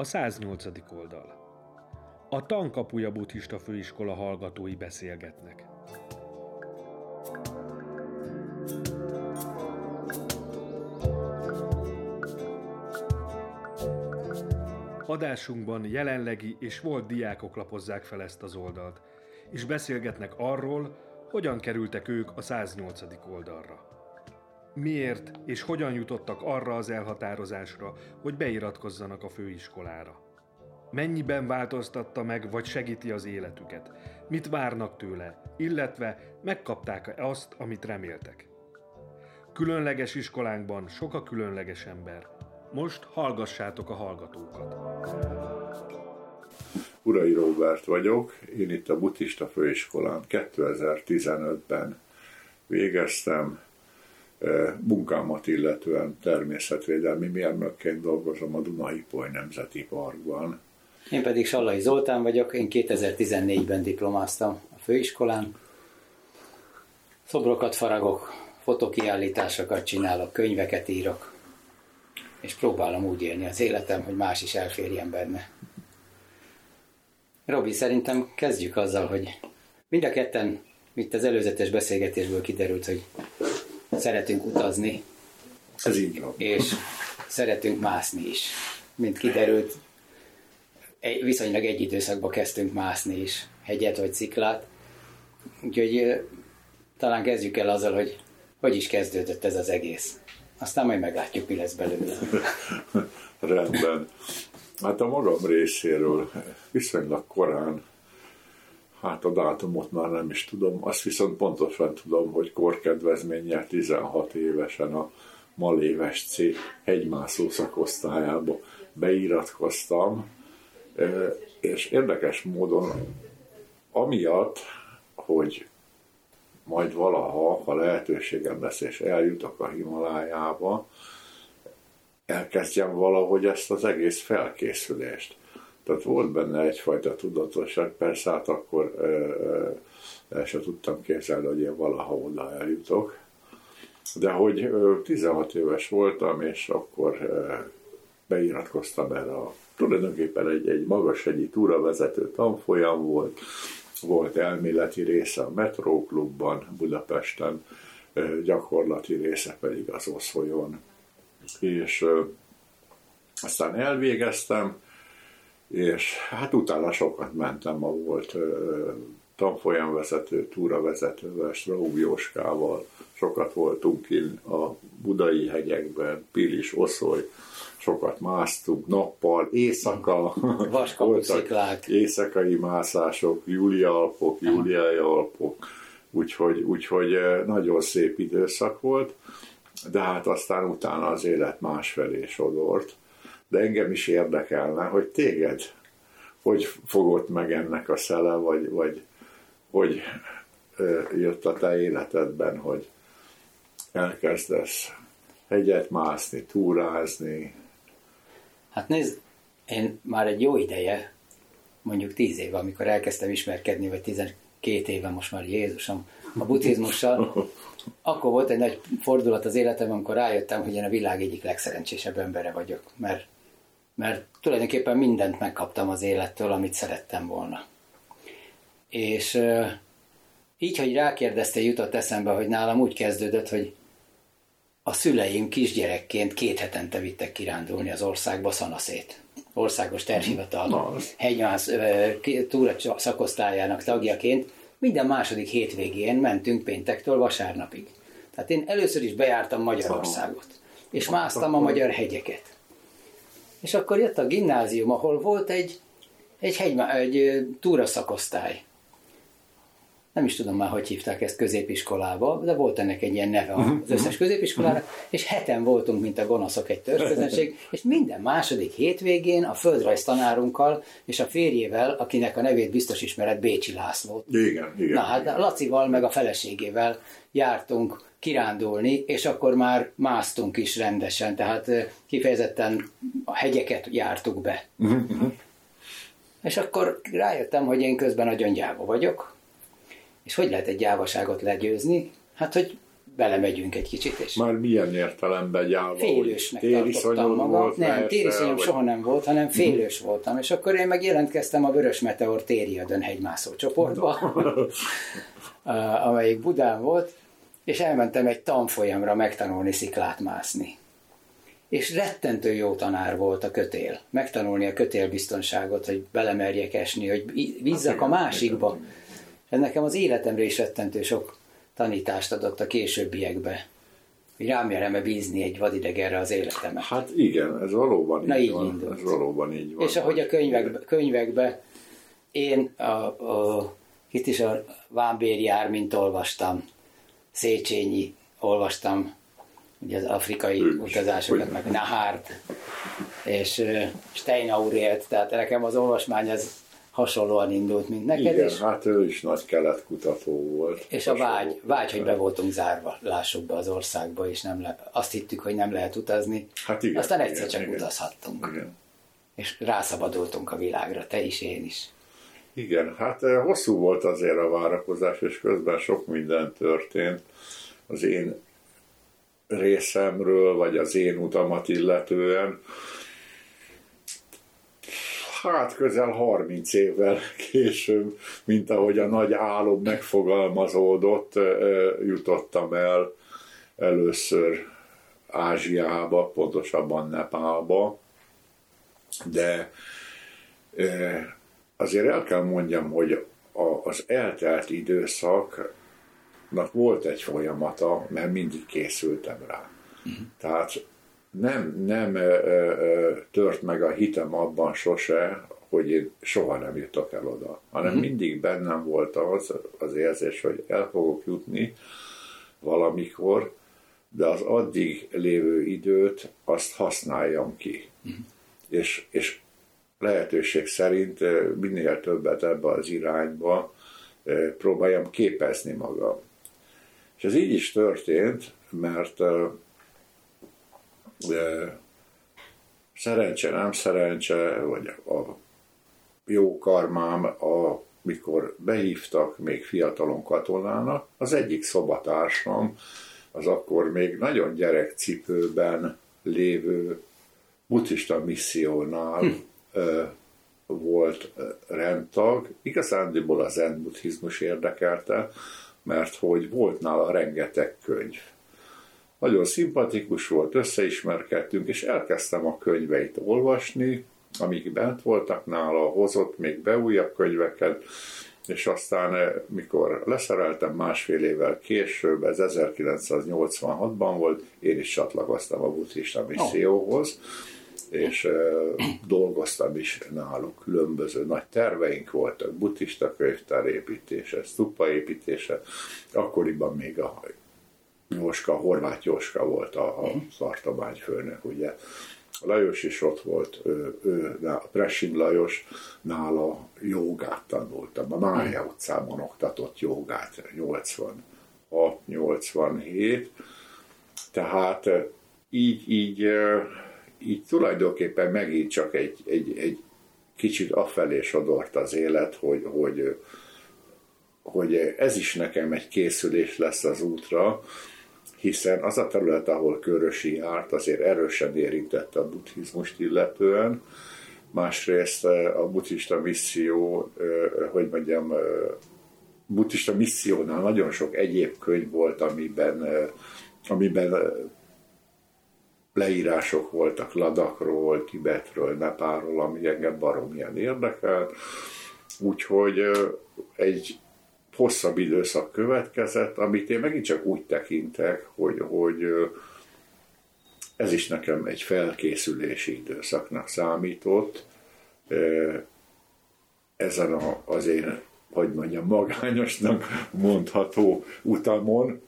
A 108. oldal. A Tankapuja buddhista főiskola hallgatói beszélgetnek. Adásunkban jelenlegi és volt diákok lapozzák fel ezt az oldalt, és beszélgetnek arról, hogyan kerültek ők a 108. oldalra. Miért és hogyan jutottak arra az elhatározásra, hogy beiratkozzanak a főiskolára. Mennyiben változtatta meg vagy segíti az életüket? Mit várnak tőle, illetve megkapták-e azt, amit reméltek? Különleges iskolánkban sok a különleges ember. Most hallgassátok a hallgatókat. Urai Róbert vagyok, én itt a buddhista főiskolán 2015-ben végeztem, munkámat illetően természetvédelmi mérnökként dolgozom a Dunahipoly Nemzeti Parkban. Én pedig Sallai Zoltán vagyok, én 2014-ben diplomáztam a főiskolán. Szobrokat faragok, fotokiállításokat csinálok, könyveket írok, és próbálom úgy élni az életem, hogy más is elférjen benne. Robi, szerintem kezdjük azzal, hogy mind a ketten, mint az előzetes beszélgetésből kiderült, hogy szeretünk utazni. Ez így van. És szeretünk mászni is. Mint kiderült, viszonylag egy időszakban kezdtünk mászni is, hegyet vagy ciklát. Úgyhogy talán kezdjük el azzal, hogy hogy is kezdődött ez az egész. Aztán majd meglátjuk, mi lesz belőle. Rendben. Hát a magam részéről viszonylag korán, hát a dátumot már nem is tudom, azt viszont pontosan tudom, hogy korkedvezménnyel 16 évesen a Maléves C hegymászó szakosztályába beiratkoztam, és érdekes módon amiatt, hogy majd valaha, ha lehetőségem lesz, és eljutok a Himalájába, elkezdjem valahogy ezt az egész felkészülést. Tehát volt benne egyfajta tudatosság, persze hát akkor el sem tudtam képzelni, hogy én valaha oda eljutok. De hogy 16 éves voltam, és akkor beiratkoztam erre a tulajdonképpen egy, egy magas egyi túravezető tanfolyam volt, volt elméleti része a metróklubban Budapesten, gyakorlati része pedig az Oszolyon. És aztán elvégeztem, és hát utána sokat mentem, a volt tanfolyamvezető, túravezetővel, Straub Jóskával, sokat voltunk ki a budai hegyekben, Pilis, Oszoly, sokat másztunk nappal, éjszaka, voltak éjszakai mászások, Júlia Alpok, Júliai Alpok, úgyhogy, úgyhogy nagyon szép időszak volt, de hát aztán utána az élet másfelé sodort. De engem is érdekelne, hogy téged hogy fogott meg ennek a szele, vagy, vagy hogy jött a te életedben, hogy elkezdesz hegyet mászni, túrázni? Hát nézd, én már egy jó ideje, mondjuk tíz éve, amikor elkezdtem ismerkedni, vagy tizenkét éve most már Jézusom, a buddhizmussal, akkor volt egy nagy fordulat az életemben, amikor rájöttem, hogy én a világ egyik legszerencsésebb embere vagyok, mert, mert tulajdonképpen mindent megkaptam az élettől, amit szerettem volna. És így, hogy rákérdezte, jutott eszembe, hogy nálam úgy kezdődött, hogy a szüleim kisgyerekként két hetente vittek kirándulni az országba szanaszét. Országos tervhivatal hegymász túra szakosztályának tagjaként minden második hétvégén mentünk péntektől vasárnapig. Tehát én először is bejártam Magyarországot, és másztam a magyar hegyeket. És akkor jött a gimnázium, ahol volt egy, egy, hegy, egy túraszakosztály nem is tudom már, hogy hívták ezt középiskolába, de volt ennek egy ilyen neve az mhm, összes mhm. középiskolára, és heten voltunk, mint a gonoszok egy törzsközönség, és minden második hétvégén a földrajz tanárunkkal és a férjével, akinek a nevét biztos ismered, Bécsi László. Igen, igen. Na hát Lacival meg a feleségével jártunk kirándulni, és akkor már másztunk is rendesen, tehát kifejezetten a hegyeket jártuk be. Uh-huh. És akkor rájöttem, hogy én közben nagyon gyáva vagyok, és hogy lehet egy gyávaságot legyőzni? Hát, hogy belemegyünk egy kicsit. És Már milyen értelemben gyáva? félősnek tartottam magam. volt nem, leesve, téli szonyom vagy- soha nem volt, hanem félős voltam. És akkor én meg jelentkeztem a Vörös Meteor Tériadon hegymászó csoportba, amelyik Budán volt, és elmentem egy tanfolyamra megtanulni sziklát mászni. És rettentő jó tanár volt a kötél. Megtanulni a kötélbiztonságot, hogy belemerjek esni, hogy vízzak a másikba. Ez nekem az életemre is rettentő sok tanítást adott a későbbiekbe. Hogy rámérem-e bízni egy vadidegenre az életemet. Hát igen, ez valóban Na, így, így van. indult. Ez valóban így van. És ahogy a könyvekbe, könyvekbe én a, a, itt is a Vámbér jármint olvastam, Széchenyi olvastam, ugye az afrikai Ő utazásokat, Hogy- meg Nahárt, és uh, Steinaurielt, tehát nekem az olvasmány az hasonlóan indult, mint neked, Igen, és, hát ő is nagy keletkutató volt. és a vágy, vágy, hogy be voltunk zárva, lássuk be az országba, és nem le, azt hittük, hogy nem lehet utazni, Hát igen, aztán egyszer igen, csak igen. utazhattunk, Igen. és rászabadultunk a világra, te is, én is. Igen, hát eh, hosszú volt azért a várakozás, és közben sok minden történt az én részemről, vagy az én utamat illetően. Hát közel 30 évvel később, mint ahogy a nagy álom megfogalmazódott, eh, eh, jutottam el először Ázsiába, pontosabban Nepálba, de azért el kell mondjam, hogy a, az eltelt időszaknak volt egy folyamata, mert mindig készültem rá. Tehát nem, nem ö, ö, tört meg a hitem abban sose, hogy én soha nem jutok el oda, hanem mindig bennem volt az, az érzés, hogy el fogok jutni valamikor, de az addig lévő időt azt használjam ki. És, és lehetőség szerint minél többet ebbe az irányba próbáljam képezni magam. És ez így is történt, mert szerencse, nem szerencse, vagy a jó karmám, amikor behívtak még fiatalon katonának, az egyik szobatársam, az akkor még nagyon gyerekcipőben lévő buddhista missziónál ö, volt rendtag. Igazándiból a zen buddhizmus érdekelte, mert hogy volt nála rengeteg könyv. Nagyon szimpatikus volt, összeismerkedtünk, és elkezdtem a könyveit olvasni, amik bent voltak nála, hozott még be újabb könyveket, és aztán, mikor leszereltem másfél évvel később, ez 1986-ban volt, én is csatlakoztam a buddhista misszióhoz, és dolgoztam is náluk, különböző nagy terveink voltak, buddhista könyvtár építése, stupa építése, akkoriban még a Jóska, Horváth Jóska volt a, a tartományfőnök, ugye. Lajos is ott volt, ő, ő Pressing Lajos, nála jogát tanultam. A Mája utcában oktatott jogát, 86-87. Tehát eh, így, így, így tulajdonképpen megint csak egy, egy, egy kicsit afelé sodort az élet, hogy, hogy, hogy ez is nekem egy készülés lesz az útra, hiszen az a terület, ahol Körösi járt, azért erősen érintette a buddhizmust illetően, másrészt a buddhista misszió, hogy mondjam, buddhista missziónál nagyon sok egyéb könyv volt, amiben, amiben leírások voltak Ladakról, Tibetről, Nepáról, ami engem baromilyen érdekel. Úgyhogy egy hosszabb időszak következett, amit én megint csak úgy tekintek, hogy, hogy ez is nekem egy felkészülési időszaknak számított. Ezen a, az én, hogy mondjam, magányosnak mondható utamon,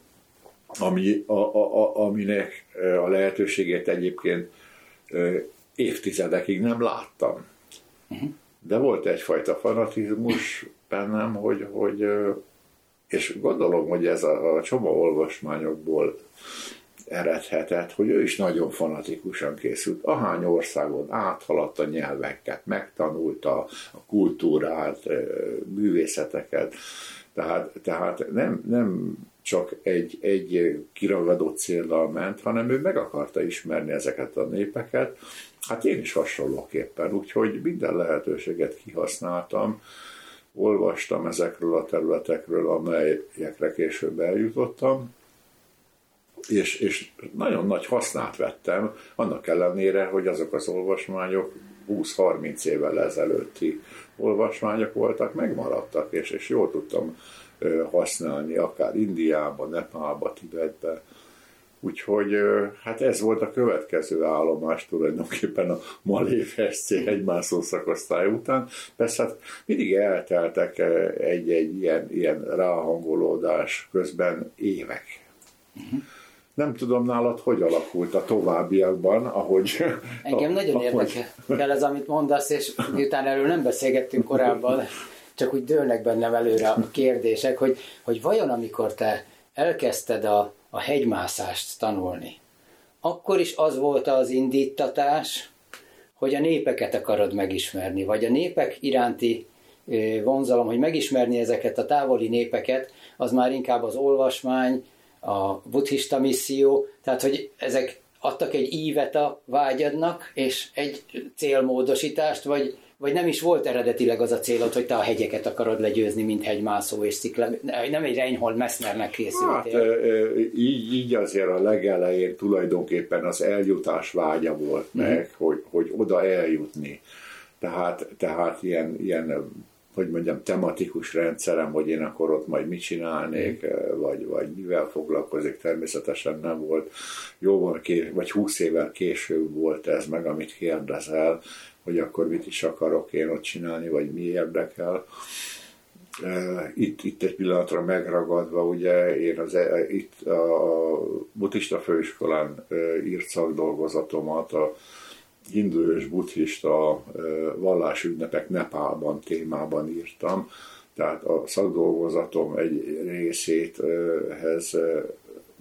ami, a, a, a, aminek a lehetőségét egyébként évtizedekig nem láttam. De volt egyfajta fanatizmus bennem, hogy, hogy és gondolom, hogy ez a, a csomó olvasmányokból eredhetett, hogy ő is nagyon fanatikusan készült. Ahány országon áthaladt a nyelveket, megtanulta a kultúrát, művészeteket, tehát, tehát nem, nem csak egy, egy kiragadott céllal ment, hanem ő meg akarta ismerni ezeket a népeket. Hát én is hasonlóképpen, úgyhogy minden lehetőséget kihasználtam, olvastam ezekről a területekről, amelyekre később eljutottam, és, és nagyon nagy hasznát vettem, annak ellenére, hogy azok az olvasmányok 20-30 évvel ezelőtti olvasmányok voltak, megmaradtak, és, és jól tudtam használni, akár Indiába, Nepálba, Tibetbe. Úgyhogy hát ez volt a következő állomás tulajdonképpen a Malé SC egymászó szakosztály után. Persze hát mindig elteltek egy-egy ilyen, ilyen ráhangolódás közben évek. Uh-huh. Nem tudom nálad, hogy alakult a továbbiakban, ahogy... Engem a, nagyon ahogy... érdekel ez, amit mondasz, és miután erről nem beszélgettünk korábban, csak úgy dőlnek bennem előre a kérdések, hogy, hogy vajon amikor te elkezdted a, a hegymászást tanulni, akkor is az volt az indítatás, hogy a népeket akarod megismerni, vagy a népek iránti vonzalom, hogy megismerni ezeket a távoli népeket, az már inkább az olvasmány, a buddhista misszió, tehát hogy ezek adtak egy ívet a vágyadnak, és egy célmódosítást, vagy, vagy nem is volt eredetileg az a célod, hogy te a hegyeket akarod legyőzni, mint hegymászó és szikla, nem egy Reinhold Messnernek készültél. Hát, így, így azért a legelején tulajdonképpen az eljutás vágya volt meg, mm. hogy, hogy oda eljutni. Tehát, tehát ilyen, ilyen hogy mondjam, tematikus rendszerem, hogy én akkor ott majd mit csinálnék, mm. vagy, vagy mivel foglalkozik, természetesen nem volt. Jóval kés, vagy húsz évvel később volt ez meg, amit kérdezel, hogy akkor mit is akarok én ott csinálni, vagy mi érdekel. Itt, itt egy pillanatra megragadva, ugye én az, e, itt a buddhista főiskolán írt szakdolgozatomat a hindu és buddhista vallásünnepek Nepálban témában írtam, tehát a szakdolgozatom egy részéthez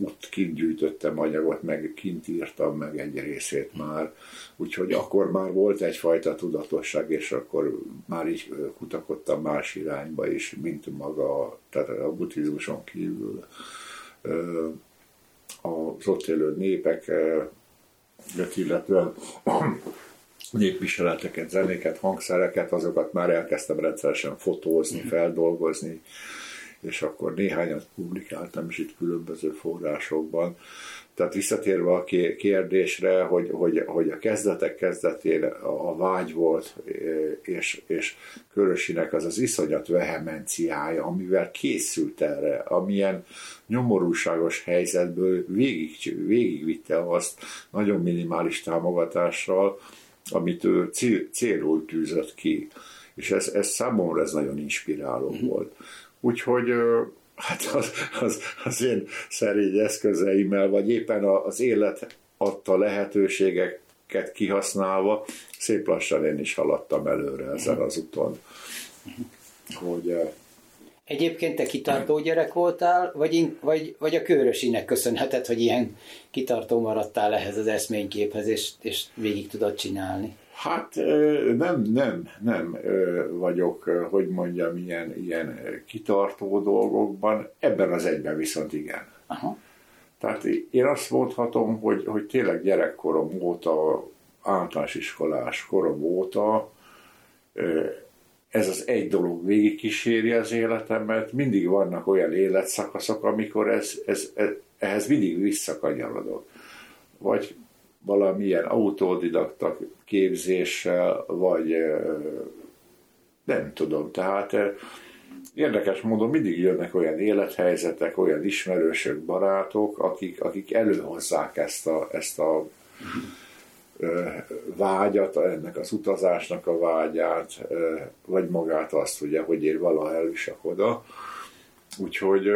ott kint gyűjtöttem anyagot, meg kint írtam meg egy részét már, úgyhogy akkor már volt egyfajta tudatosság, és akkor már így kutakodtam más irányba is, mint maga, tehát a buddhizmuson kívül. Az ott élő népek illetve népviseleteket, zenéket, hangszereket, azokat már elkezdtem rendszeresen fotózni, mhm. feldolgozni, és akkor néhányat publikáltam is itt különböző forrásokban. Tehát visszatérve a kérdésre, hogy, hogy, hogy a kezdetek kezdetén a vágy volt, és, és Körösinek az az iszonyat vehemenciája, amivel készült erre, amilyen nyomorúságos helyzetből végig, végigvitte azt nagyon minimális támogatással, amit ő célul tűzött ki. És ez, ez számomra ez nagyon inspiráló mm-hmm. volt. Úgyhogy hát az, az, az én szerény eszközeimmel, vagy éppen az élet adta lehetőségeket kihasználva, szép lassan én is haladtam előre ezen az úton. Hogy, Egyébként te kitartó gyerek voltál, vagy, vagy, vagy a körösinek köszönheted, hogy ilyen kitartó maradtál ehhez az eszményképhez, és, és végig tudod csinálni? Hát nem, nem, nem vagyok, hogy mondjam, ilyen, ilyen kitartó dolgokban, ebben az egyben viszont igen. Aha. Tehát én azt mondhatom, hogy, hogy tényleg gyerekkorom óta, általános iskolás korom óta ez az egy dolog végigkíséri az életemet, mindig vannak olyan életszakaszok, amikor ez, ez, ez, ehhez mindig visszakanyarodok. Vagy valamilyen autodidakta képzéssel, vagy nem tudom, tehát érdekes módon mindig jönnek olyan élethelyzetek, olyan ismerősök, barátok, akik, akik előhozzák ezt a, ezt a vágyat, ennek az utazásnak a vágyát, vagy magát azt, ugye, hogy én valaha elvisek oda. Úgyhogy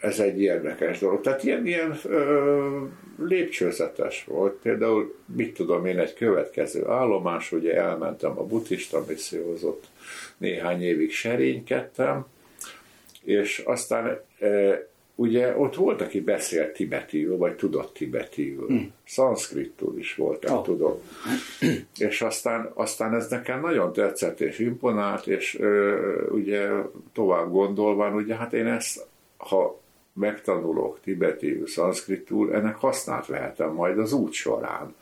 ez egy érdekes dolog. Tehát ilyen, ilyen ö, lépcsőzetes volt. Például, mit tudom én, egy következő állomás, ugye elmentem a buddhista missziózott, néhány évig serénykedtem, és aztán e, ugye ott volt, aki beszélt tibetiül, vagy tudott tibetiül. Hmm. Szanszkritul is voltak, oh. tudom. és aztán, aztán ez nekem nagyon tetszett és imponált, és ö, ugye tovább gondolva, ugye hát én ezt, ha megtanulok tibetívű szanszkritul, ennek hasznát vehetem majd az út során.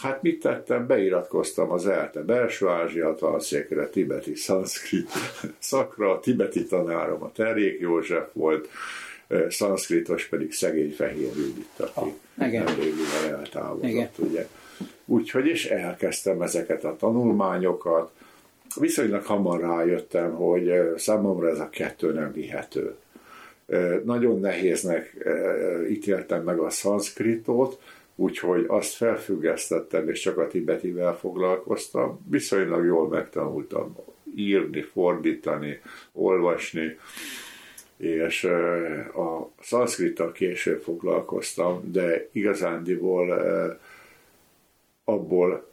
Hát mit tettem? Beiratkoztam az ELTE belső Ázsia tanszékre, tibeti szanszkrit szakra, a tibeti tanárom a Terék József volt, szanszkritos pedig szegény fehér Judit, aki nemrégivel eltávozott, ugye. Úgyhogy is elkezdtem ezeket a tanulmányokat, viszonylag hamar rájöttem, hogy számomra ez a kettő nem vihető. Nagyon nehéznek ítéltem meg a szanszkritot, úgyhogy azt felfüggesztettem, és csak a tibetivel foglalkoztam. Viszonylag jól megtanultam írni, fordítani, olvasni, és a szanszkrittal később foglalkoztam, de igazándiból abból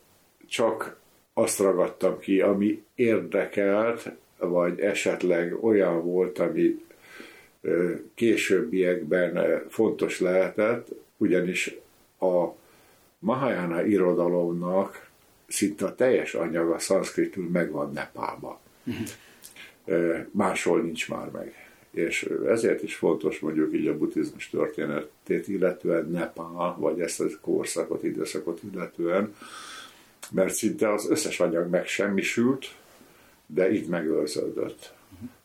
csak azt ragadtam ki, ami érdekelt, vagy esetleg olyan volt, ami későbbiekben fontos lehetett, ugyanis a Mahayana irodalomnak szinte a teljes anyaga szanszkritul megvan Nepálban. Máshol nincs már meg. És ezért is fontos mondjuk így a buddhizmus történetét illetően Nepál, vagy ezt a korszakot, időszakot illetően, mert szinte az összes anyag megsemmisült, de itt megőrződött.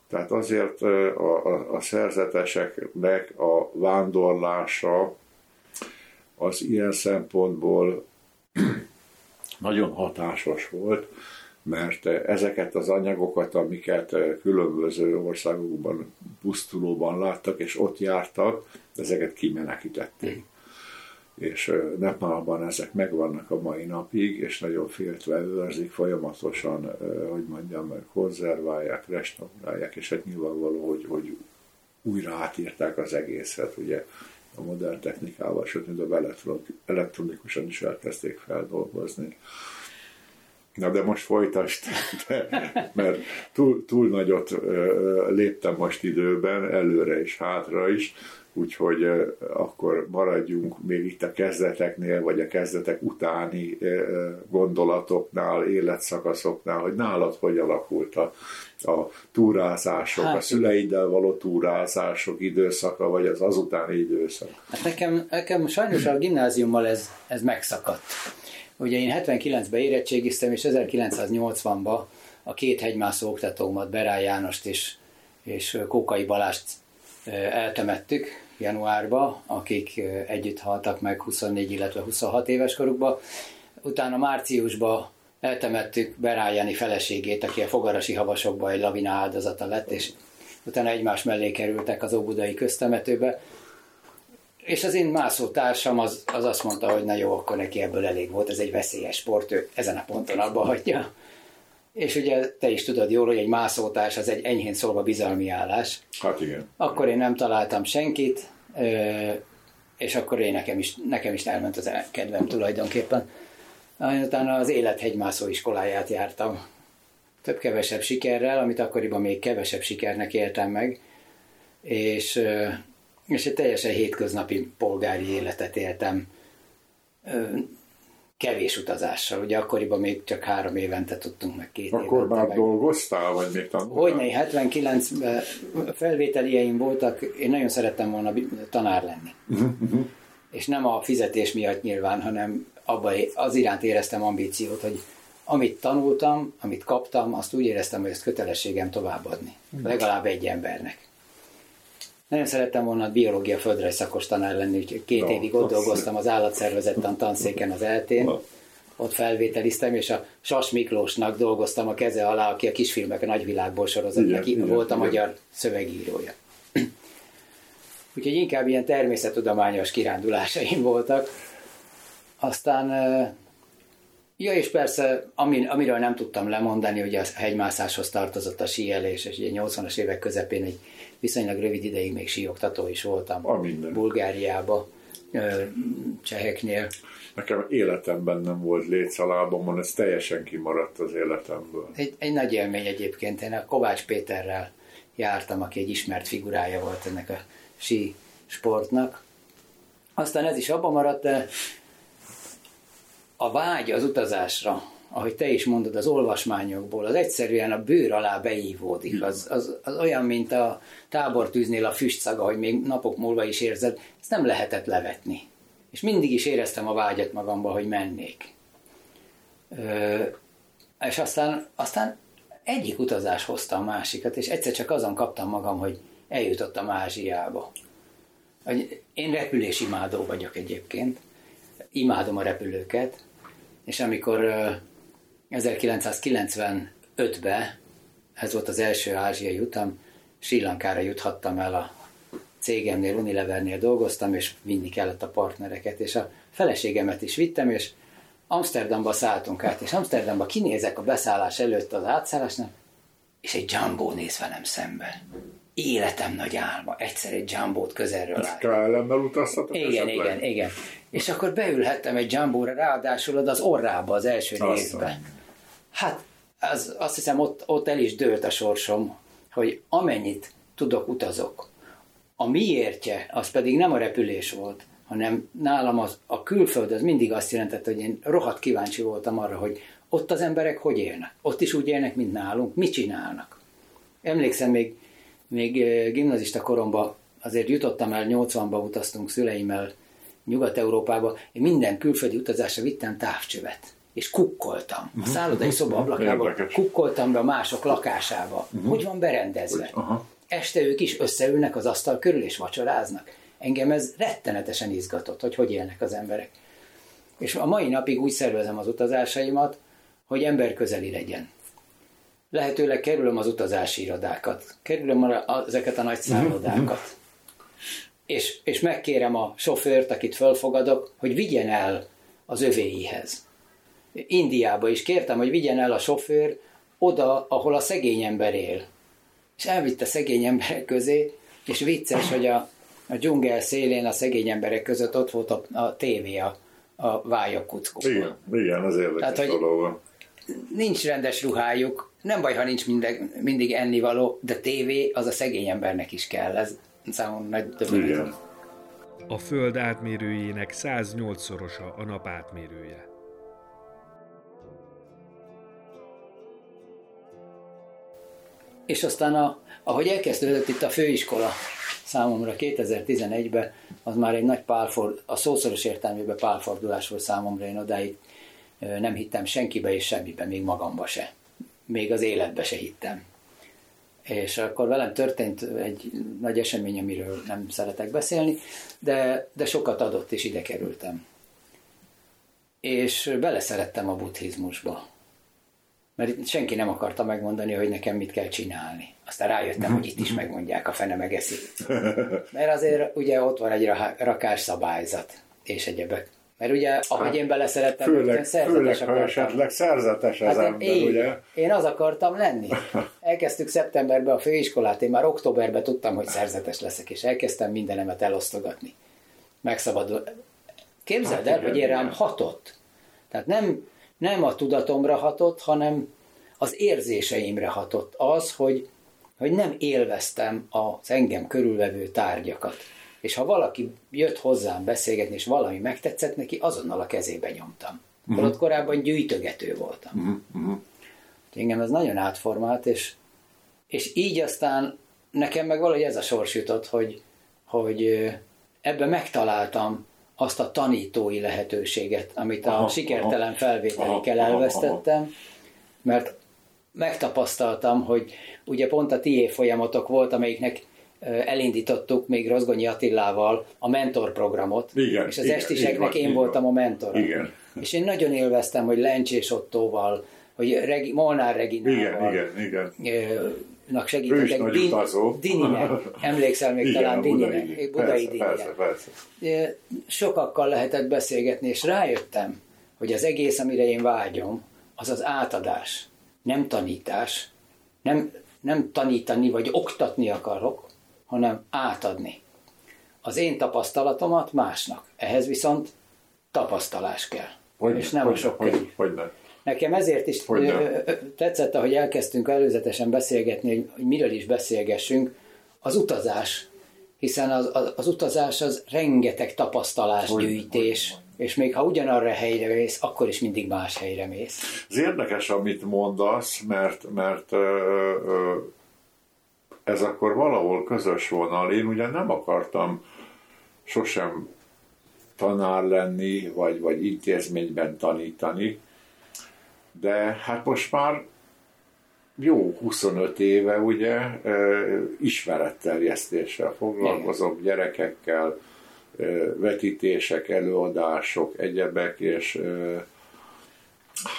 Tehát azért a, a, a szerzeteseknek a vándorlása az ilyen szempontból nagyon hatásos volt, mert ezeket az anyagokat, amiket különböző országokban pusztulóban láttak, és ott jártak, ezeket kimenekítették és Nepálban ezek megvannak a mai napig, és nagyon féltve őrzik folyamatosan, hogy mondjam, konzerválják, restaurálják, és hát nyilvánvaló, hogy, hogy újra átírták az egészet, ugye a modern technikával, sőt, mint elektronikusan is elkezdték feldolgozni. Na de most folytasd, de, mert túl, túl nagyot léptem most időben, előre és hátra is, úgyhogy akkor maradjunk még itt a kezdeteknél, vagy a kezdetek utáni gondolatoknál, életszakaszoknál, hogy nálad hogy alakult a, a túrázások, hát, a szüleiddel való túrázások időszaka, vagy az azutáni időszak? Hát nekem, nekem sajnos a gimnáziummal ez, ez megszakadt. Ugye én 79-ben érettségiztem, és 1980-ban a két hegymászó oktatómat, Berá Jánost és, és Kókai Balást eltemettük januárba, akik együtt haltak meg 24, illetve 26 éves korukba. Utána márciusban eltemettük Berájani feleségét, aki a fogarasi havasokban egy lavina áldozata lett, és utána egymás mellé kerültek az óbudai köztemetőbe. És az én mászó társam az, az azt mondta, hogy na jó, akkor neki ebből elég volt, ez egy veszélyes sport, ő ezen a ponton abba hagyja. És ugye te is tudod jól, hogy egy mászótárs az egy enyhén szólva bizalmi állás. Hát igen. Akkor én nem találtam senkit, és akkor én nekem is, nekem is elment az kedvem tulajdonképpen. Utána az élethegymászó iskoláját jártam. Több-kevesebb sikerrel, amit akkoriban még kevesebb sikernek éltem meg, és, és egy teljesen hétköznapi polgári életet éltem kevés utazással. Ugye akkoriban még csak három évente tudtunk meg két Akkor már meg. dolgoztál, vagy még tanultál? Hogyne, 79 felvételieim voltak, én nagyon szerettem volna tanár lenni. Uh-huh. És nem a fizetés miatt nyilván, hanem abban az iránt éreztem ambíciót, hogy amit tanultam, amit kaptam, azt úgy éreztem, hogy ezt kötelességem továbbadni. Uh-huh. Legalább egy embernek. Nagyon szerettem volna a biológia földrajz szakos tanár lenni, úgyhogy két no, évig ott dolgoztam az állatszervezetten tanszéken az eltén. No. Ott felvételiztem, és a Sas Miklósnak dolgoztam a keze alá, aki a kisfilmek a nagyvilágból sorozat, igen, neki igen, volt a igen. magyar szövegírója. Úgyhogy inkább ilyen természettudományos kirándulásaim voltak. Aztán, ja és persze, amin, amiről nem tudtam lemondani, hogy a hegymászáshoz tartozott a síelés, és ugye 80-as évek közepén egy viszonylag rövid ideig még síoktató is voltam a Bulgáriába, cseheknél. Nekem életemben nem volt létszalábomon, ez teljesen kimaradt az életemből. Egy, egy nagy élmény egyébként. Én a Kovács Péterrel jártam, aki egy ismert figurája volt ennek a sí sportnak. Aztán ez is abban maradt, de a vágy az utazásra ahogy te is mondod, az olvasmányokból, az egyszerűen a bőr alá beívódik. Az, az, az olyan, mint a tábortűznél a füstszaga, hogy még napok múlva is érzed, ezt nem lehetett levetni. És mindig is éreztem a vágyat magamba, hogy mennék. Ö, és aztán, aztán egyik utazás hozta a másikat, és egyszer csak azon kaptam magam, hogy eljutottam Ázsiába. Én repülésimádó vagyok egyébként, imádom a repülőket, és amikor 1995-ben, ez volt az első ázsiai utam, Sri Lankára juthattam el a cégemnél, Unilevernél dolgoztam, és vinni kellett a partnereket, és a feleségemet is vittem, és Amsterdamba szálltunk át, és Amsterdamba kinézek a beszállás előtt az átszállásnál, és egy Jumbo néz velem szembe. Életem nagy álma, egyszer egy Jumbo-t közelről lát. KLM-mel utaztatok Igen, esetleg? igen, igen. És akkor beülhettem egy Jumbo-ra, ráadásul oda az orrába az első Aztán. részben. Hát az, azt hiszem ott, ott el is dőlt a sorsom, hogy amennyit tudok, utazok. A miértje, az pedig nem a repülés volt, hanem nálam az, a külföld az mindig azt jelentette, hogy én rohadt kíváncsi voltam arra, hogy ott az emberek hogy élnek. Ott is úgy élnek, mint nálunk. Mit csinálnak? Emlékszem, még, még gimnazista koromban azért jutottam el, 80-ba utaztunk szüleimmel Nyugat-Európába, én minden külföldi utazásra vittem távcsövet és kukkoltam. A mhm. szállodai szoba mhm. ablakába kukkoltam be a mások lakásába. Uh-huh. Hogy van berendezve. Uh-huh. Este ők is összeülnek az asztal körül és vacsoráznak. Engem ez rettenetesen izgatott, hogy hogy élnek az emberek. És a mai napig úgy szervezem az utazásaimat, hogy ember közeli legyen. Lehetőleg kerülöm az utazási irodákat, kerülöm a, ezeket a nagy szállodákat. És, és megkérem a sofőrt, akit fölfogadok, hogy vigyen el az övéihez. Indiába is kértem, hogy vigyen el a sofőr oda, ahol a szegény ember él. És elvitte szegény emberek közé, és vicces, hogy a, a dzsungel szélén a szegény emberek között ott volt a, a tévé, a, a vályok kuckóban. Igen, igen, az érdekes Tehát, dolog Nincs rendes ruhájuk, nem baj, ha nincs mindig, mindig ennivaló, de tévé az a szegény embernek is kell. Ez számomra nagy döbbenet. A Föld átmérőjének 108-szorosa a nap átmérője. És aztán, a, ahogy elkezdődött itt a főiskola számomra 2011-ben, az már egy nagy pálford, a szószoros értelmében pálfordulás volt számomra, én odáig nem hittem senkibe és semmibe, még magamba se. Még az életbe se hittem. És akkor velem történt egy nagy esemény, amiről nem szeretek beszélni, de, de sokat adott, és ide kerültem. És beleszerettem a buddhizmusba mert senki nem akarta megmondani, hogy nekem mit kell csinálni. Aztán rájöttem, hogy itt is megmondják, a fene megeszi. Mert azért ugye ott van egy rakás szabályzat, és egyebek. Mert ugye, ahogy én beleszerettem, főleg, főleg, ha esetleg szerzetes az hát ember, én, ugye? Én az akartam lenni. Elkezdtük szeptemberben a főiskolát, én már októberben tudtam, hogy szerzetes leszek, és elkezdtem mindenemet elosztogatni. Megszabadul. Képzeld hát, el, igen, hogy én rám hatott. Tehát nem, nem a tudatomra hatott, hanem az érzéseimre hatott az, hogy, hogy nem élveztem az engem körülvevő tárgyakat. És ha valaki jött hozzám beszélgetni, és valami megtetszett neki, azonnal a kezébe nyomtam. Uh-huh. Ott korábban gyűjtögető voltam. Uh-huh. Uh-huh. Engem ez nagyon átformált, és, és így aztán nekem meg valahogy ez a sors jutott, hogy, hogy ebben megtaláltam azt a tanítói lehetőséget, amit a aha, sikertelen felvételikkel elvesztettem, mert megtapasztaltam, hogy ugye pont a tié folyamatok volt, amelyiknek elindítottuk még Rozgonyi Attilával a mentor programot, igen, és az igen, estiseknek én voltam a mentor. Igen. És én nagyon élveztem, hogy Lencsés Ottóval, hogy Regi, Molnár Reginával, igen, igen, igen nak segítettek. Din, Dininek, emlékszel még Igen, talán Dininek, budai, budai persze, persze, persze. Sokakkal lehetett beszélgetni, és rájöttem, hogy az egész, amire én vágyom, az az átadás, nem tanítás, nem, nem tanítani vagy oktatni akarok, hanem átadni. Az én tapasztalatomat másnak. Ehhez viszont tapasztalás kell. Hogy, és nem hogy, a sok hogy, hogy, hogy nem. Nekem ezért is Hogyne. tetszett, ahogy elkezdtünk előzetesen beszélgetni, hogy miről is beszélgessünk, az utazás. Hiszen az, az, az utazás az rengeteg tapasztalásgyűjtés, és még ha ugyanarra helyre mész, akkor is mindig más helyre mész. Ez érdekes, amit mondasz, mert, mert ö, ö, ez akkor valahol közös vonal. Én ugye nem akartam sosem tanár lenni, vagy, vagy intézményben tanítani, de hát most már jó 25 éve ugye ismeretterjesztéssel foglalkozom, gyerekekkel, vetítések, előadások, egyebek, és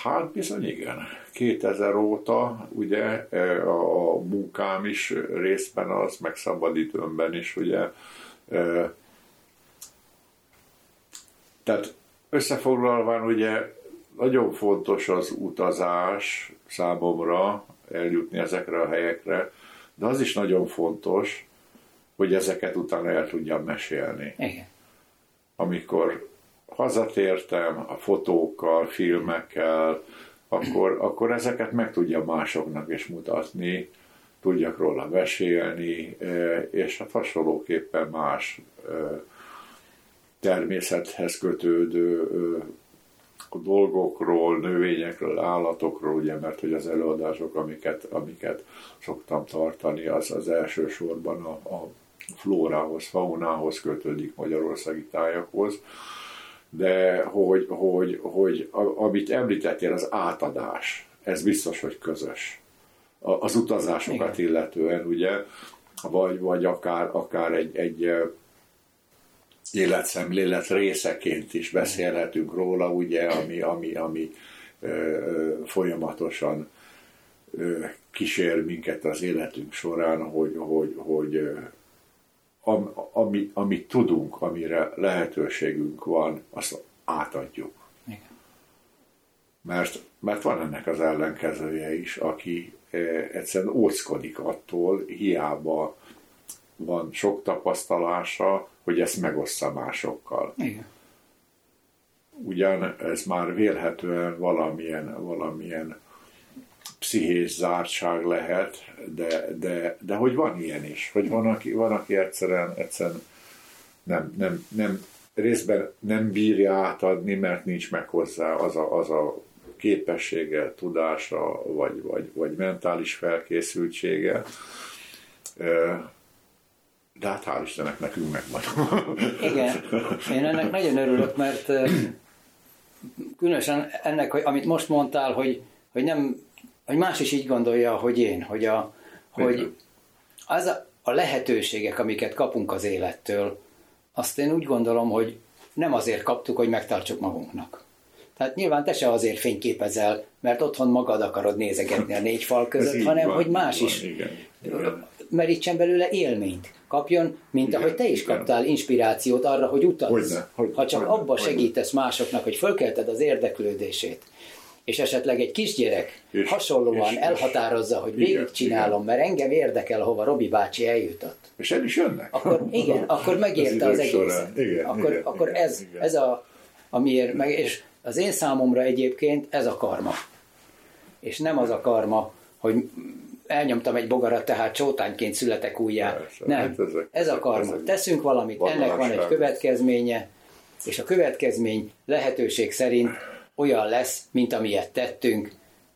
hát bizony igen. 2000 óta ugye a, munkám is részben az, meg szabadidőmben is ugye tehát összefoglalván ugye nagyon fontos az utazás számomra, eljutni ezekre a helyekre, de az is nagyon fontos, hogy ezeket utána el tudjam mesélni. Igen. Amikor hazatértem a fotókkal, filmekkel, akkor, akkor ezeket meg tudja másoknak is mutatni, tudjak róla mesélni, eh, és hát hasonlóképpen más eh, természethez kötődő dolgokról, növényekről, állatokról, ugye, mert hogy az előadások, amiket, amiket szoktam tartani, az az elsősorban a, a flórához, faunához kötődik magyarországi tájakhoz, de hogy, hogy, hogy amit említettél, az átadás, ez biztos, hogy közös. Az utazásokat Igen. illetően, ugye, vagy, vagy akár, akár egy, egy életszemlélet részeként is beszélhetünk róla, ugye, ami, ami, ami ö, folyamatosan ö, kísér minket az életünk során, hogy, hogy, hogy am, ami, amit tudunk, amire lehetőségünk van, azt átadjuk. Igen. Mert, mert van ennek az ellenkezője is, aki egyszerűen óckodik attól, hiába van sok tapasztalása, hogy ezt megossza másokkal. Igen. Ugyan ez már vélhetően valamilyen, valamilyen pszichés zártság lehet, de, de, de hogy van ilyen is, hogy van, aki, van, aki egyszerűen, egyszerűen nem, nem, nem, részben nem bírja átadni, mert nincs meg hozzá az a, az a képessége, tudása, vagy, vagy, vagy mentális felkészültsége de hát hál' Istennek nekünk megvan. Igen, én ennek nagyon örülök, mert különösen ennek, hogy, amit most mondtál, hogy, hogy nem, hogy más is így gondolja, hogy én, hogy, a, hogy az a, a lehetőségek, amiket kapunk az élettől, azt én úgy gondolom, hogy nem azért kaptuk, hogy megtartsuk magunknak. Tehát nyilván te se azért fényképezel, mert otthon magad akarod nézegetni a négy fal között, hanem van, hogy más van, is igen. Merítsen belőle élményt kapjon, mint Igen, ahogy te is Igen. kaptál inspirációt arra, hogy hogy, ha csak hogyne, abba hogyne. segítesz másoknak, hogy fölkelted az érdeklődését, és esetleg egy kisgyerek és, hasonlóan és, elhatározza, hogy végigcsinálom, mert engem érdekel, hova Robi bácsi eljutott. És el is jönnek. Akkor igen, akkor megérte az, az egészet. Igen, akkor, igen, akkor igen, ez, igen. ez a, amiért, meg, és az én számomra egyébként ez a karma. És nem az a karma, hogy elnyomtam egy bogarat, tehát csótányként születek újjá. Persze, Nem, hát ezek, ez a karma. Ezek Teszünk valamit, ennek van egy következménye, és a következmény lehetőség szerint olyan lesz, mint amilyet tettünk,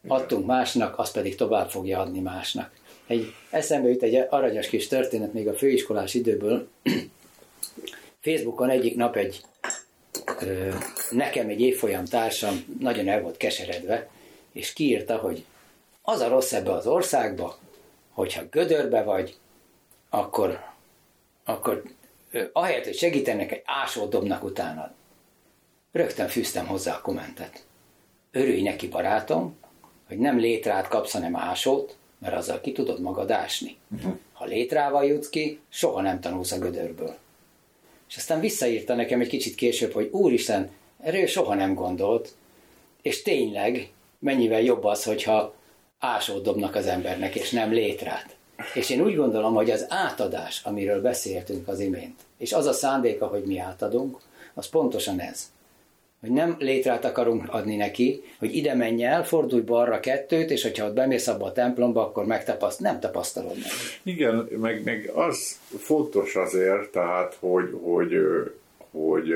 adtunk másnak, azt pedig tovább fogja adni másnak. Egy eszembe jut egy aranyos kis történet még a főiskolás időből. Facebookon egyik nap egy ö, nekem egy évfolyam társam nagyon el volt keseredve, és kiírta, hogy az a rossz ebbe az országba, hogyha gödörbe vagy, akkor, akkor ahelyett, hogy segítenek, egy ásót dobnak utánad. Rögtön fűztem hozzá a kommentet. Örülj neki, barátom, hogy nem létrát kapsz, hanem ásót, mert azzal ki tudod magad ásni. Uh-huh. Ha létrával jutsz ki, soha nem tanulsz a gödörből. És aztán visszaírta nekem egy kicsit később, hogy úristen, erről soha nem gondolt, és tényleg mennyivel jobb az, hogyha ásót dobnak az embernek, és nem létrát. És én úgy gondolom, hogy az átadás, amiről beszéltünk az imént, és az a szándéka, hogy mi átadunk, az pontosan ez. Hogy nem létrát akarunk adni neki, hogy ide menj el, fordulj balra kettőt, és hogyha ott bemész abba a templomba, akkor megtapaszt, nem tapasztalod meg. Igen, meg, meg az fontos azért, tehát, hogy, hogy, hogy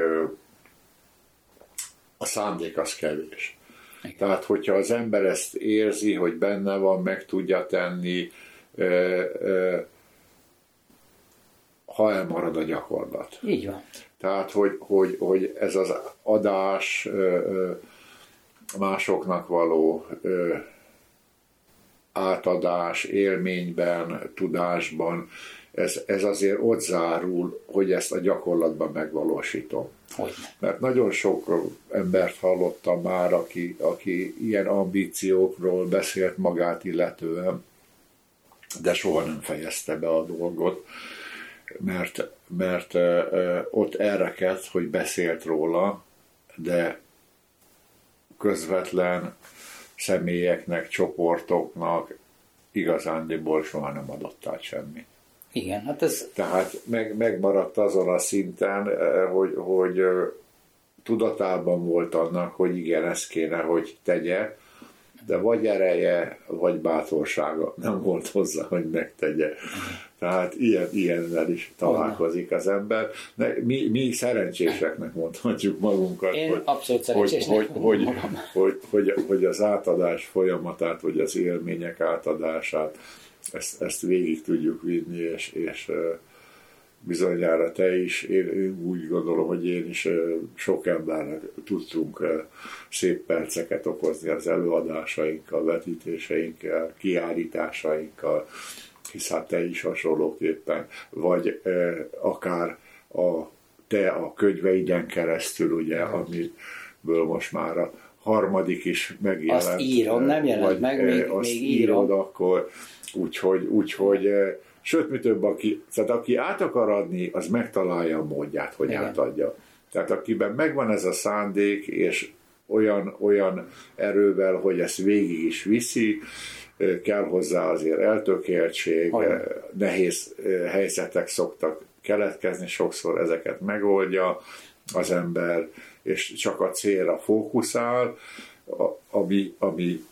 a szándék az kevés. Igen. Tehát, hogyha az ember ezt érzi, hogy benne van, meg tudja tenni, ha elmarad a gyakorlat. Így van. Tehát, hogy, hogy, hogy ez az adás másoknak való átadás élményben, tudásban, ez, ez azért ott zárul, hogy ezt a gyakorlatban megvalósítom. Hogy? Mert nagyon sok embert hallottam már, aki, aki ilyen ambíciókról beszélt magát illetően, de soha nem fejezte be a dolgot, mert, mert ott elrekedt, hogy beszélt róla, de közvetlen személyeknek, csoportoknak igazándiból soha nem adott át semmit. Igen, hát ez... Tehát meg, megmaradt azon a szinten, hogy, hogy tudatában volt annak, hogy igen, ezt kéne, hogy tegye, de vagy ereje, vagy bátorsága nem volt hozzá, hogy megtegye. Tehát ilyen, ilyennel is találkozik az ember. De mi, mi szerencséseknek mondhatjuk magunkat, Én hogy, abszolút hogy, hogy, hogy, hogy, hogy, hogy az átadás folyamatát, vagy az élmények átadását, ezt, ezt végig tudjuk vinni, és, és bizonyára te is, én, én úgy gondolom, hogy én is sok embernek tudtunk szép perceket okozni az előadásainkkal, vetítéseinkkel, kiállításainkkal, hisz hát te is hasonlóképpen, vagy akár a te a könyveiden keresztül, ugye, amiből most már a harmadik is megjelent. Azt írom, nem jelent meg, még, azt még írod, írom. akkor úgyhogy, úgyhogy Sőt, mi több, aki, tehát aki át akar adni, az megtalálja a módját, hogy Igen. átadja. Tehát akiben megvan ez a szándék, és olyan, olyan erővel, hogy ezt végig is viszi, kell hozzá azért eltökéltség, Olyan. nehéz helyzetek szoktak keletkezni, sokszor ezeket megoldja az ember, és csak a célra fókuszál, ami, ami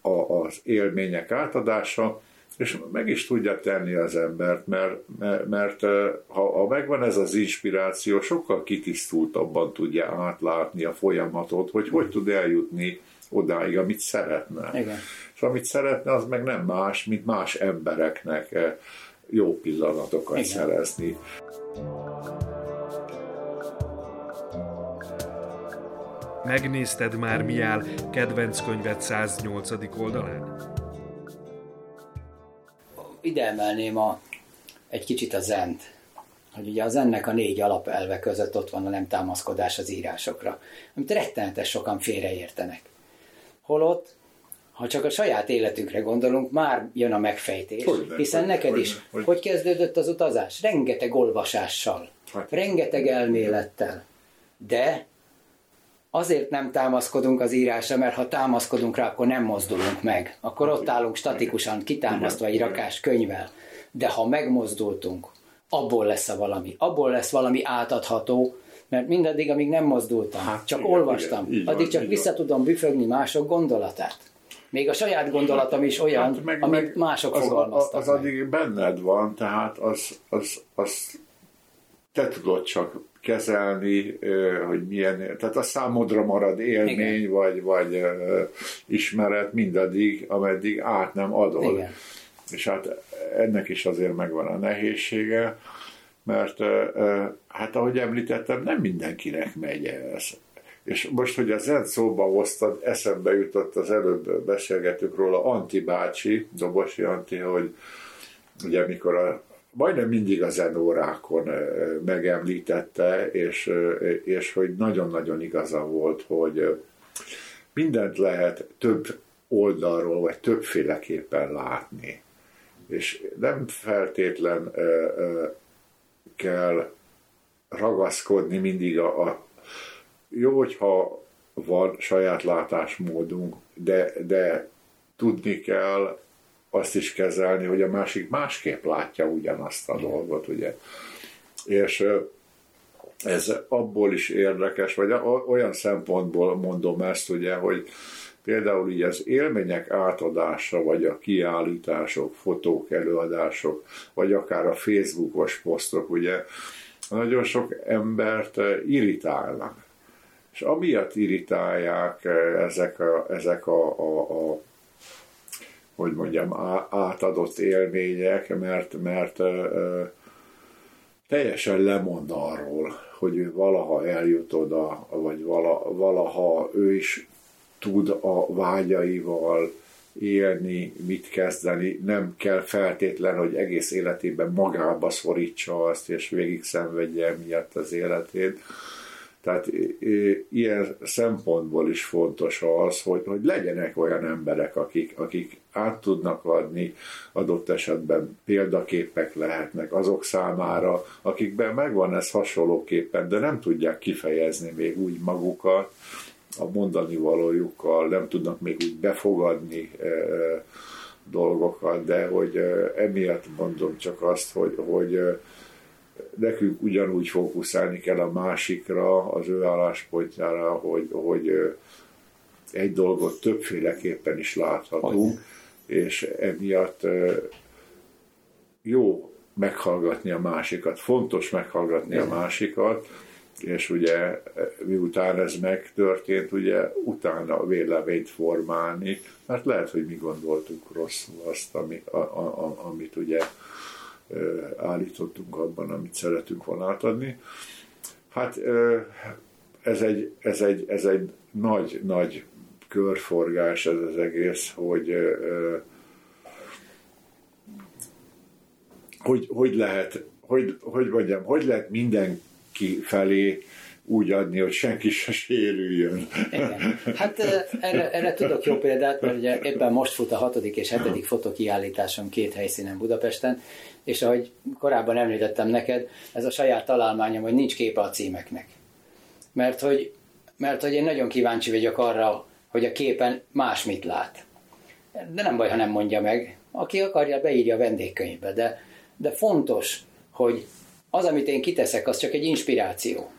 a, az élmények átadása, és meg is tudja tenni az embert, mert, mert, mert ha, ha megvan ez az inspiráció, sokkal kitisztultabban tudja átlátni a folyamatot, hogy hogy tud eljutni odáig, amit szeretne. Igen. És amit szeretne, az meg nem más, mint más embereknek jó pillanatokat Igen. szerezni. Megnézted már mi áll kedvenc könyvet 108. oldalán? ide emelném a, egy kicsit a zent, hogy ugye az ennek a négy alapelve között ott van a nem támaszkodás az írásokra, amit rettenetes sokan félreértenek. Holott, ha csak a saját életünkre gondolunk, már jön a megfejtés. Hogyne, hiszen hogy, neked hogy, is, hogy, hogy kezdődött az utazás? Rengeteg olvasással, hát. rengeteg elmélettel. De azért nem támaszkodunk az írásra, mert ha támaszkodunk rá, akkor nem mozdulunk meg. Akkor ott állunk statikusan, kitámasztva egy rakás könyvvel. De ha megmozdultunk, abból lesz a valami. Abból lesz valami átadható, mert mindaddig, amíg nem mozdultam, hát, csak igen, olvastam, igen, addig van, csak vissza van. tudom büfögni mások gondolatát. Még a saját gondolatom is olyan, hát meg, amit mások az, fogalmaztak. Az, az addig benned van, tehát az, az, az te tudod csak kezelni, hogy milyen, tehát a számodra marad élmény, Igen. vagy, vagy ismeret mindaddig, ameddig át nem adod. Igen. És hát ennek is azért megvan a nehézsége, mert hát ahogy említettem, nem mindenkinek megy ez. És most, hogy a zen szóba hoztad, eszembe jutott az előbb beszélgetünk róla Anti bácsi, Dobosi Anti, hogy ugye mikor a majdnem mindig a zenórákon megemlítette, és, és hogy nagyon-nagyon igaza volt, hogy mindent lehet több oldalról, vagy többféleképpen látni. És nem feltétlen kell ragaszkodni mindig a, a jó, hogyha van saját látásmódunk, de, de tudni kell azt is kezelni, hogy a másik másképp látja ugyanazt a dolgot, ugye. És ez abból is érdekes, vagy olyan szempontból mondom ezt, ugye, hogy például így az élmények átadása, vagy a kiállítások, fotók, előadások, vagy akár a Facebookos posztok, ugye, nagyon sok embert irritálnak. És amiatt irritálják ezek a, ezek a, a, a hogy mondjam, átadott élmények, mert, mert teljesen lemond arról, hogy ő valaha eljut oda, vagy vala, valaha ő is tud a vágyaival élni, mit kezdeni, nem kell feltétlen, hogy egész életében magába szorítsa azt, és végig szenvedje miatt az életét. Tehát ilyen szempontból is fontos az, hogy, hogy legyenek olyan emberek, akik, akik át tudnak adni, adott esetben példaképek lehetnek azok számára, akikben megvan ez hasonlóképpen, de nem tudják kifejezni még úgy magukat, a mondani valójukkal, nem tudnak még úgy befogadni e, dolgokat, de hogy e, emiatt mondom csak azt, hogy, hogy e, nekünk ugyanúgy fókuszálni kell a másikra, az ő álláspontjára, hogy, hogy egy dolgot többféleképpen is láthatunk, és emiatt jó meghallgatni a másikat, fontos meghallgatni a másikat, és ugye miután ez megtörtént, ugye utána véleményt formálni, mert lehet, hogy mi gondoltuk rosszul azt, ami, a, a, amit ugye állítottunk abban, amit szeretünk volna átadni. Hát ez egy, ez egy, ez egy nagy, nagy körforgás ez az egész, hogy hogy, hogy lehet, hogy, hogy mondjam, hogy lehet mindenki felé úgy adni, hogy senki se sérüljön. Igen. Hát erre, erre tudok jó példát, mert ugye éppen most fut a hatodik és hetedik fotokiállításom két helyszínen Budapesten, és ahogy korábban említettem neked, ez a saját találmányom, hogy nincs képe a címeknek. Mert hogy, mert hogy én nagyon kíváncsi vagyok arra, hogy a képen más mit lát. De nem baj, ha nem mondja meg. Aki akarja, beírja a vendégkönyvbe. De, de fontos, hogy az, amit én kiteszek, az csak egy inspiráció.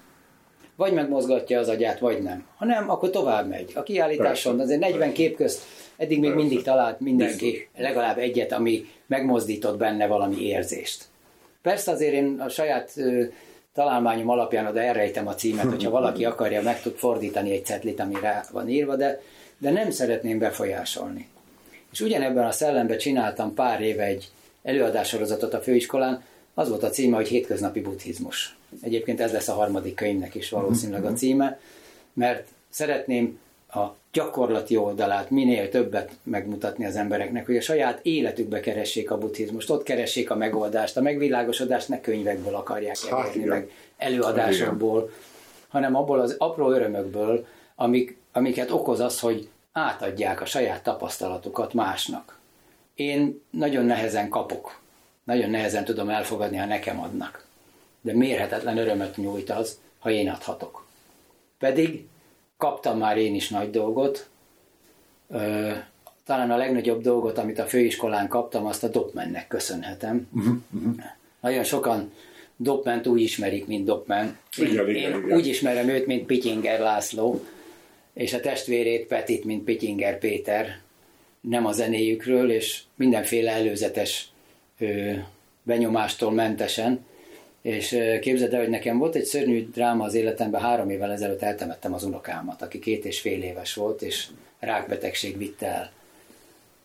Vagy megmozgatja az agyát, vagy nem. Ha nem, akkor tovább megy. A kiállításon azért 40 kép közt eddig még mindig talált mindenki legalább egyet, ami megmozdított benne valami érzést. Persze azért én a saját találmányom alapján oda elrejtem a címet, hogyha valaki akarja, meg tud fordítani egy cetlit, ami rá van írva, de, de nem szeretném befolyásolni. És ugyanebben a szellemben csináltam pár éve egy előadássorozatot a főiskolán, az volt a címe, hogy Hétköznapi buddhizmus. Egyébként ez lesz a harmadik könyvnek is valószínűleg a címe, mert szeretném a gyakorlati oldalát minél többet megmutatni az embereknek, hogy a saját életükbe keressék a buddhizmust, ott keressék a megoldást, a megvilágosodást ne könyvekből akarják hát elérni, meg előadásokból, hanem abból az apró örömökből, amik, amiket okoz az, hogy átadják a saját tapasztalatukat másnak. Én nagyon nehezen kapok, nagyon nehezen tudom elfogadni, ha nekem adnak. De mérhetetlen örömöt nyújt az, ha én adhatok. Pedig kaptam már én is nagy dolgot. Talán a legnagyobb dolgot, amit a főiskolán kaptam, azt a Dopmennek köszönhetem. Uh-huh, uh-huh. Nagyon sokan Dopment úgy ismerik, mint Dopman. Én, igen, én igen. úgy ismerem őt, mint Pityinger László, és a testvérét Petit, mint Pityinger Péter. Nem a zenéjükről, és mindenféle előzetes ö, benyomástól mentesen. És képzeld el, hogy nekem volt egy szörnyű dráma az életemben, három évvel ezelőtt eltemettem az unokámat, aki két és fél éves volt, és rákbetegség vitte el.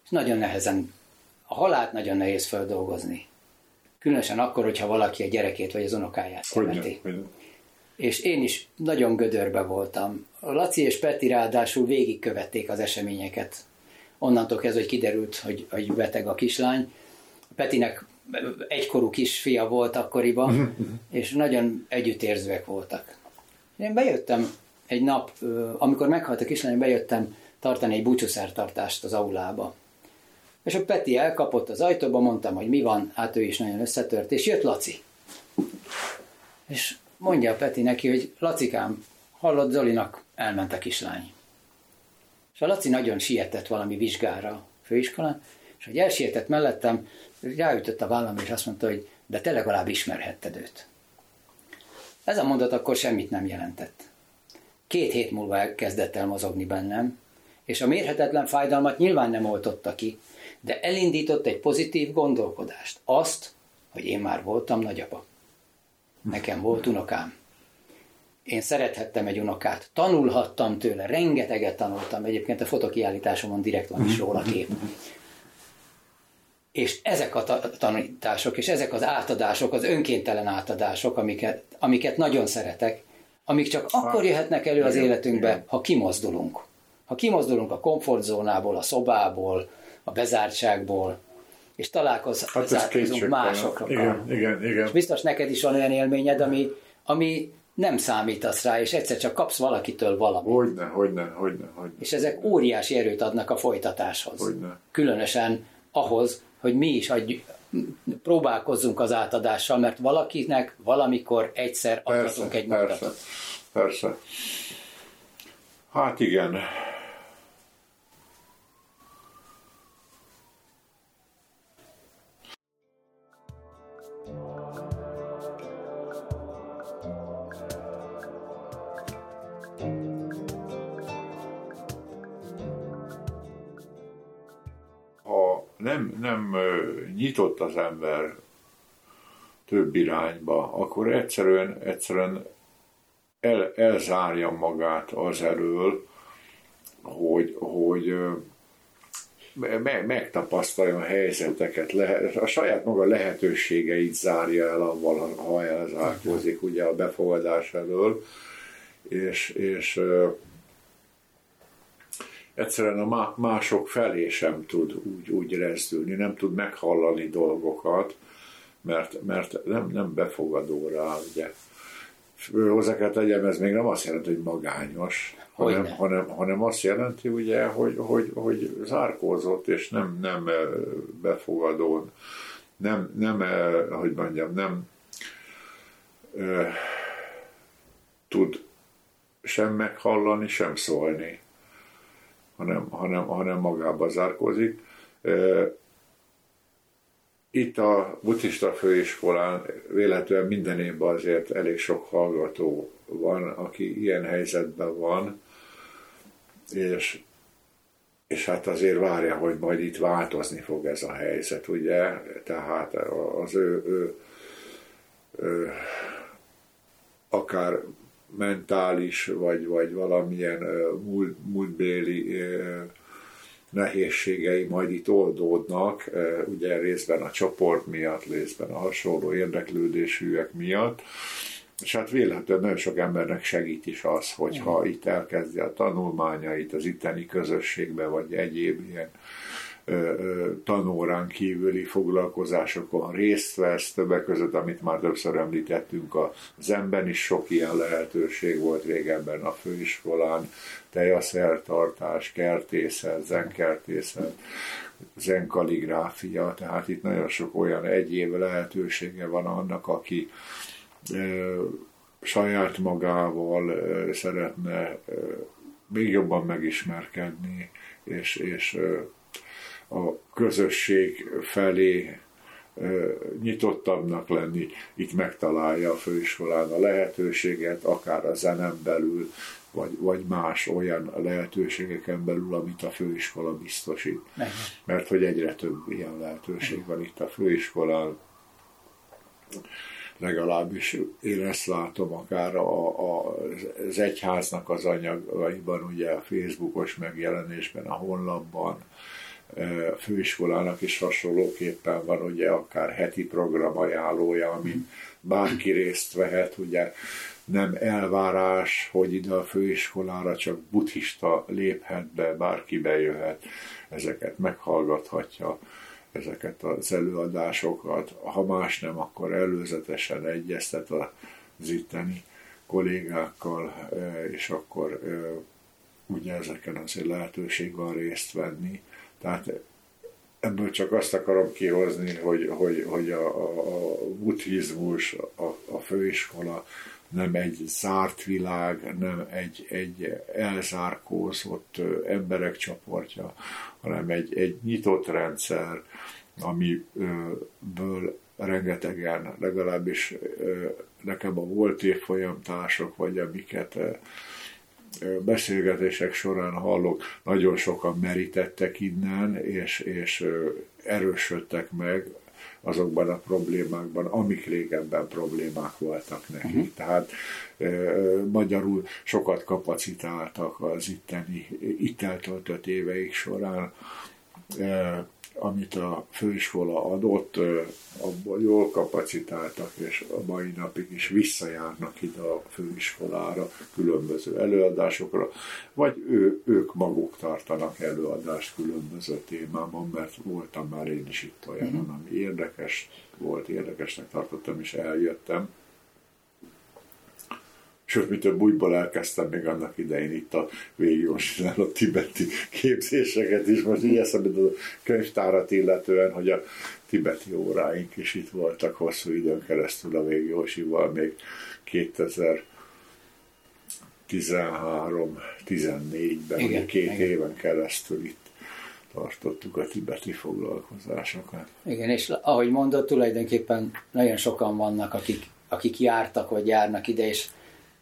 És nagyon nehezen, a halált nagyon nehéz feldolgozni. Különösen akkor, hogyha valaki a gyerekét vagy az unokáját temeti. És én is nagyon gödörbe voltam. A Laci és Peti ráadásul végigkövették az eseményeket. Onnantól kezdve, hogy kiderült, hogy, hogy beteg a kislány. Petinek egykorú kisfia volt akkoriban, mhm, mhm. és nagyon együttérzőek voltak. Én bejöttem egy nap, amikor meghalt a kislány, bejöttem tartani egy búcsúszertartást az aulába. És a Peti elkapott az ajtóba, mondtam, hogy mi van, hát ő is nagyon összetört, és jött Laci. És mondja a Peti neki, hogy Lacikám, hallott Zolinak, elment a kislány. És a Laci nagyon sietett valami vizsgára a főiskolán, és hogy elsietett mellettem, ráütött a vállam, és azt mondta, hogy de te legalább ismerhetted őt. Ez a mondat akkor semmit nem jelentett. Két hét múlva kezdett el mozogni bennem, és a mérhetetlen fájdalmat nyilván nem oltotta ki, de elindított egy pozitív gondolkodást. Azt, hogy én már voltam nagyapa. Nekem volt unokám. én szerethettem egy unokát, tanulhattam tőle, rengeteget tanultam, egyébként a fotokiállításomon direkt van is róla kép. És ezek a tanítások, és ezek az átadások, az önkéntelen átadások, amiket, amiket nagyon szeretek, amik csak akkor jöhetnek elő az életünkbe, ha kimozdulunk. Ha kimozdulunk a komfortzónából, a szobából, a bezártságból, és találkozunk hát másokkal. Igen, igen, igen. És biztos neked is van olyan élményed, ami, ami nem számítasz rá, és egyszer csak kapsz valakitől valamit. Hogyne, hogyne, hogyne, hogyne. És ezek óriási erőt adnak a folytatáshoz. Hogyne. Különösen ahhoz, hogy mi is adj, próbálkozzunk az átadással, mert valakinek valamikor egyszer adhatunk egy persze, mutatot. Persze. Hát igen. Nem, nem nyitott az ember több irányba, akkor egyszerűen, egyszerűen el, elzárja magát az elől, hogy, hogy me, megtapasztaljon helyzeteket, lehet, a saját maga lehetőségeit zárja el avval, ha elzárkózik ugye a befogadás elől, és, és egyszerűen a mások felé sem tud úgy, úgy rezdülni, nem tud meghallani dolgokat, mert, mert nem, nem befogadó rá, ugye. Hozzá kell tegyem, ez még nem azt jelenti, hogy magányos, hanem, hanem, hanem azt jelenti, ugye, hogy, hogy, hogy zárkózott, és nem, nem befogadó, nem, nem, hogy mondjam, nem tud sem meghallani, sem szólni hanem, hanem, hanem magába zárkózik. Itt a buddhista főiskolán véletlenül minden évben azért elég sok hallgató van, aki ilyen helyzetben van, és, és hát azért várja, hogy majd itt változni fog ez a helyzet, ugye? Tehát az ő, ő, ő akár mentális, vagy, vagy valamilyen múlt, múltbéli nehézségei majd itt oldódnak, ugye részben a csoport miatt, részben a hasonló érdeklődésűek miatt, és hát véletlenül nagyon sok embernek segít is az, hogyha itt elkezdi a tanulmányait az itteni közösségbe, vagy egyéb ilyen tanórán kívüli foglalkozásokon részt vesz, többek között, amit már többször említettünk, a zenben is sok ilyen lehetőség volt régebben a főiskolán, tejaszertartás, kertészet, zenkertészet, zenkaligráfia, tehát itt nagyon sok olyan egyéb lehetősége van annak, aki saját magával szeretne még jobban megismerkedni, és, és a közösség felé nyitottabbnak lenni, itt megtalálja a főiskolán a lehetőséget, akár a zenem belül, vagy, vagy más olyan lehetőségeken belül, amit a főiskola biztosít. Mert hogy egyre több ilyen lehetőség van itt a főiskolán, legalábbis én ezt látom akár a, a, az egyháznak az anyagaiban, ugye a Facebookos megjelenésben, a honlapban, főiskolának is hasonlóképpen van ugye akár heti program ajánlója, amin bárki részt vehet, ugye nem elvárás, hogy ide a főiskolára csak buddhista léphet be, bárki bejöhet, ezeket meghallgathatja, ezeket az előadásokat. Ha más nem, akkor előzetesen egyeztet az itteni kollégákkal, és akkor ugye ezeken azért lehetőség van részt venni. Tehát ebből csak azt akarom kihozni, hogy, hogy, hogy a, a, a buddhizmus, a, a főiskola nem egy zárt világ, nem egy, egy elzárkózott emberek csoportja, hanem egy, egy nyitott rendszer, amiből rengetegen, legalábbis nekem a volt évfolyamtársak, vagy amiket beszélgetések során hallok, nagyon sokan merítettek innen, és, és erősödtek meg azokban a problémákban, amik régebben problémák voltak nekik. Uh-huh. Tehát e, magyarul sokat kapacitáltak az itteni, itt eltöltött éveik során, e, amit a főiskola adott, abból jól kapacitáltak, és a mai napig is visszajárnak ide a főiskolára, különböző előadásokra, vagy ő, ők maguk tartanak előadást különböző témában, mert voltam már én is itt olyan, mm-hmm. ami érdekes volt, érdekesnek tartottam, és eljöttem sőt, mi több újból elkezdtem még annak idején itt a végigjósnál a tibeti képzéseket is, most így eszembe a könyvtárat illetően, hogy a tibeti óráink is itt voltak hosszú időn keresztül a végjósival, még 2013-14-ben, igen, két igen. éven keresztül itt tartottuk a tibeti foglalkozásokat. Igen, és ahogy mondott, tulajdonképpen nagyon sokan vannak, akik, akik jártak, vagy járnak ide, és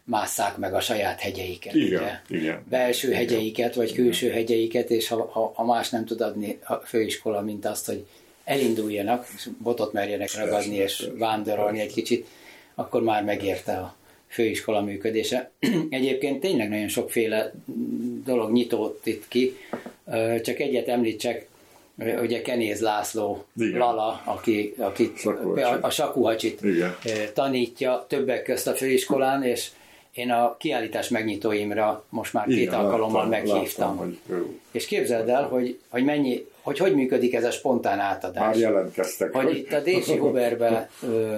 másszák meg a saját hegyeiket. Igen, ugye? igen. Belső igen. hegyeiket, vagy külső igen. hegyeiket, és ha, ha, ha más nem tud adni a főiskola, mint azt, hogy elinduljanak, és botot merjenek ragadni, és vándorolni egy kicsit, akkor már megérte a főiskola működése. Egyébként tényleg nagyon sokféle dolog nyitott itt ki, csak egyet említsek, ugye Kenéz László Igen. Lala, aki, aki a, a sakuhacsit Igen. tanítja többek közt a főiskolán, és én a kiállítás megnyitóimra most már két Igen, alkalommal láttam, meghívtam. Láttam, hogy és képzeld el, hogy, hogy mennyi, hogy hogy működik ez a spontán átadás. Már jelentkeztek. Hogy, hogy... itt a Dési Huberbe,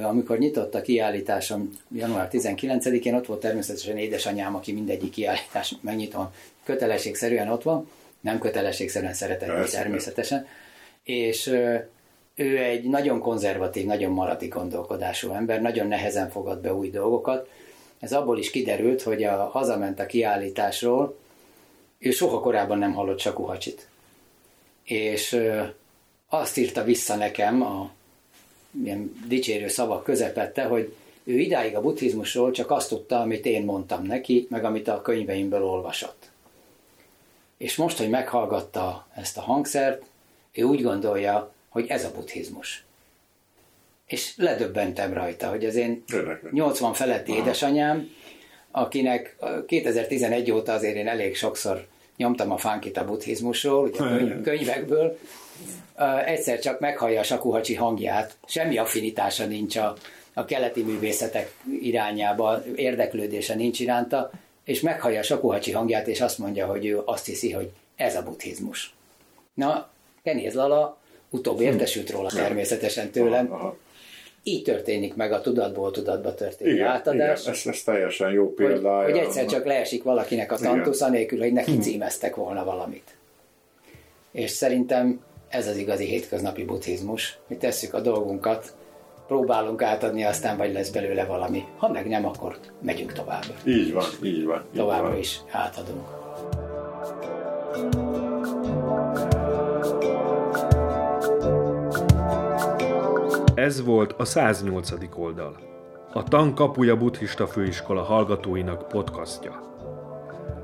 amikor nyitott a kiállításom január 19-én, ott volt természetesen édesanyám, aki mindegyik kiállítás megnyitó kötelességszerűen ott van, nem kötelességszerűen szeretett természetesen. És ő egy nagyon konzervatív, nagyon maradi gondolkodású ember, nagyon nehezen fogad be új dolgokat, ez abból is kiderült, hogy a hazament a kiállításról, ő soha korábban nem hallott Sakuhacsit. És azt írta vissza nekem a ilyen dicsérő szavak közepette, hogy ő idáig a buddhizmusról csak azt tudta, amit én mondtam neki, meg amit a könyveimből olvasott. És most, hogy meghallgatta ezt a hangszert, ő úgy gondolja, hogy ez a buddhizmus és ledöbbentem rajta, hogy az én 80 feletti Aha. édesanyám, akinek 2011 óta azért én elég sokszor nyomtam a fánkit a buddhizmusról, ugye a könyvekből, egyszer csak meghallja a sakuhacsi hangját, semmi affinitása nincs a, a keleti művészetek irányába, érdeklődése nincs iránta, és meghallja a sakuhacsi hangját, és azt mondja, hogy ő azt hiszi, hogy ez a buddhizmus. Na, Kenéz Lala utóbb értesült róla természetesen tőlem, így történik meg a tudatból tudatba történő igen, átadás. Igen, ez, ez teljesen jó példája. Hogy, hogy egyszer csak leesik valakinek a tantusz, anélkül, hogy neki címeztek volna valamit. És szerintem ez az igazi hétköznapi buddhizmus. Mi tesszük a dolgunkat, próbálunk átadni, aztán vagy lesz belőle valami. Ha meg nem, akkor megyünk tovább. Így van, így van. Továbbra is átadunk. thank you Ez volt a 108. oldal. A Tankapuja Buddhista Főiskola hallgatóinak podcastja.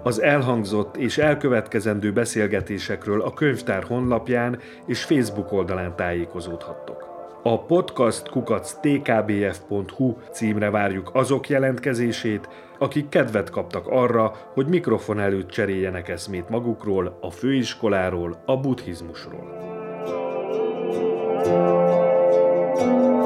Az elhangzott és elkövetkezendő beszélgetésekről a könyvtár honlapján és Facebook oldalán tájékozódhattok. A podcast kukac tkbf.hu címre várjuk azok jelentkezését, akik kedvet kaptak arra, hogy mikrofon előtt cseréljenek eszmét magukról, a főiskoláról, a buddhizmusról. Thank you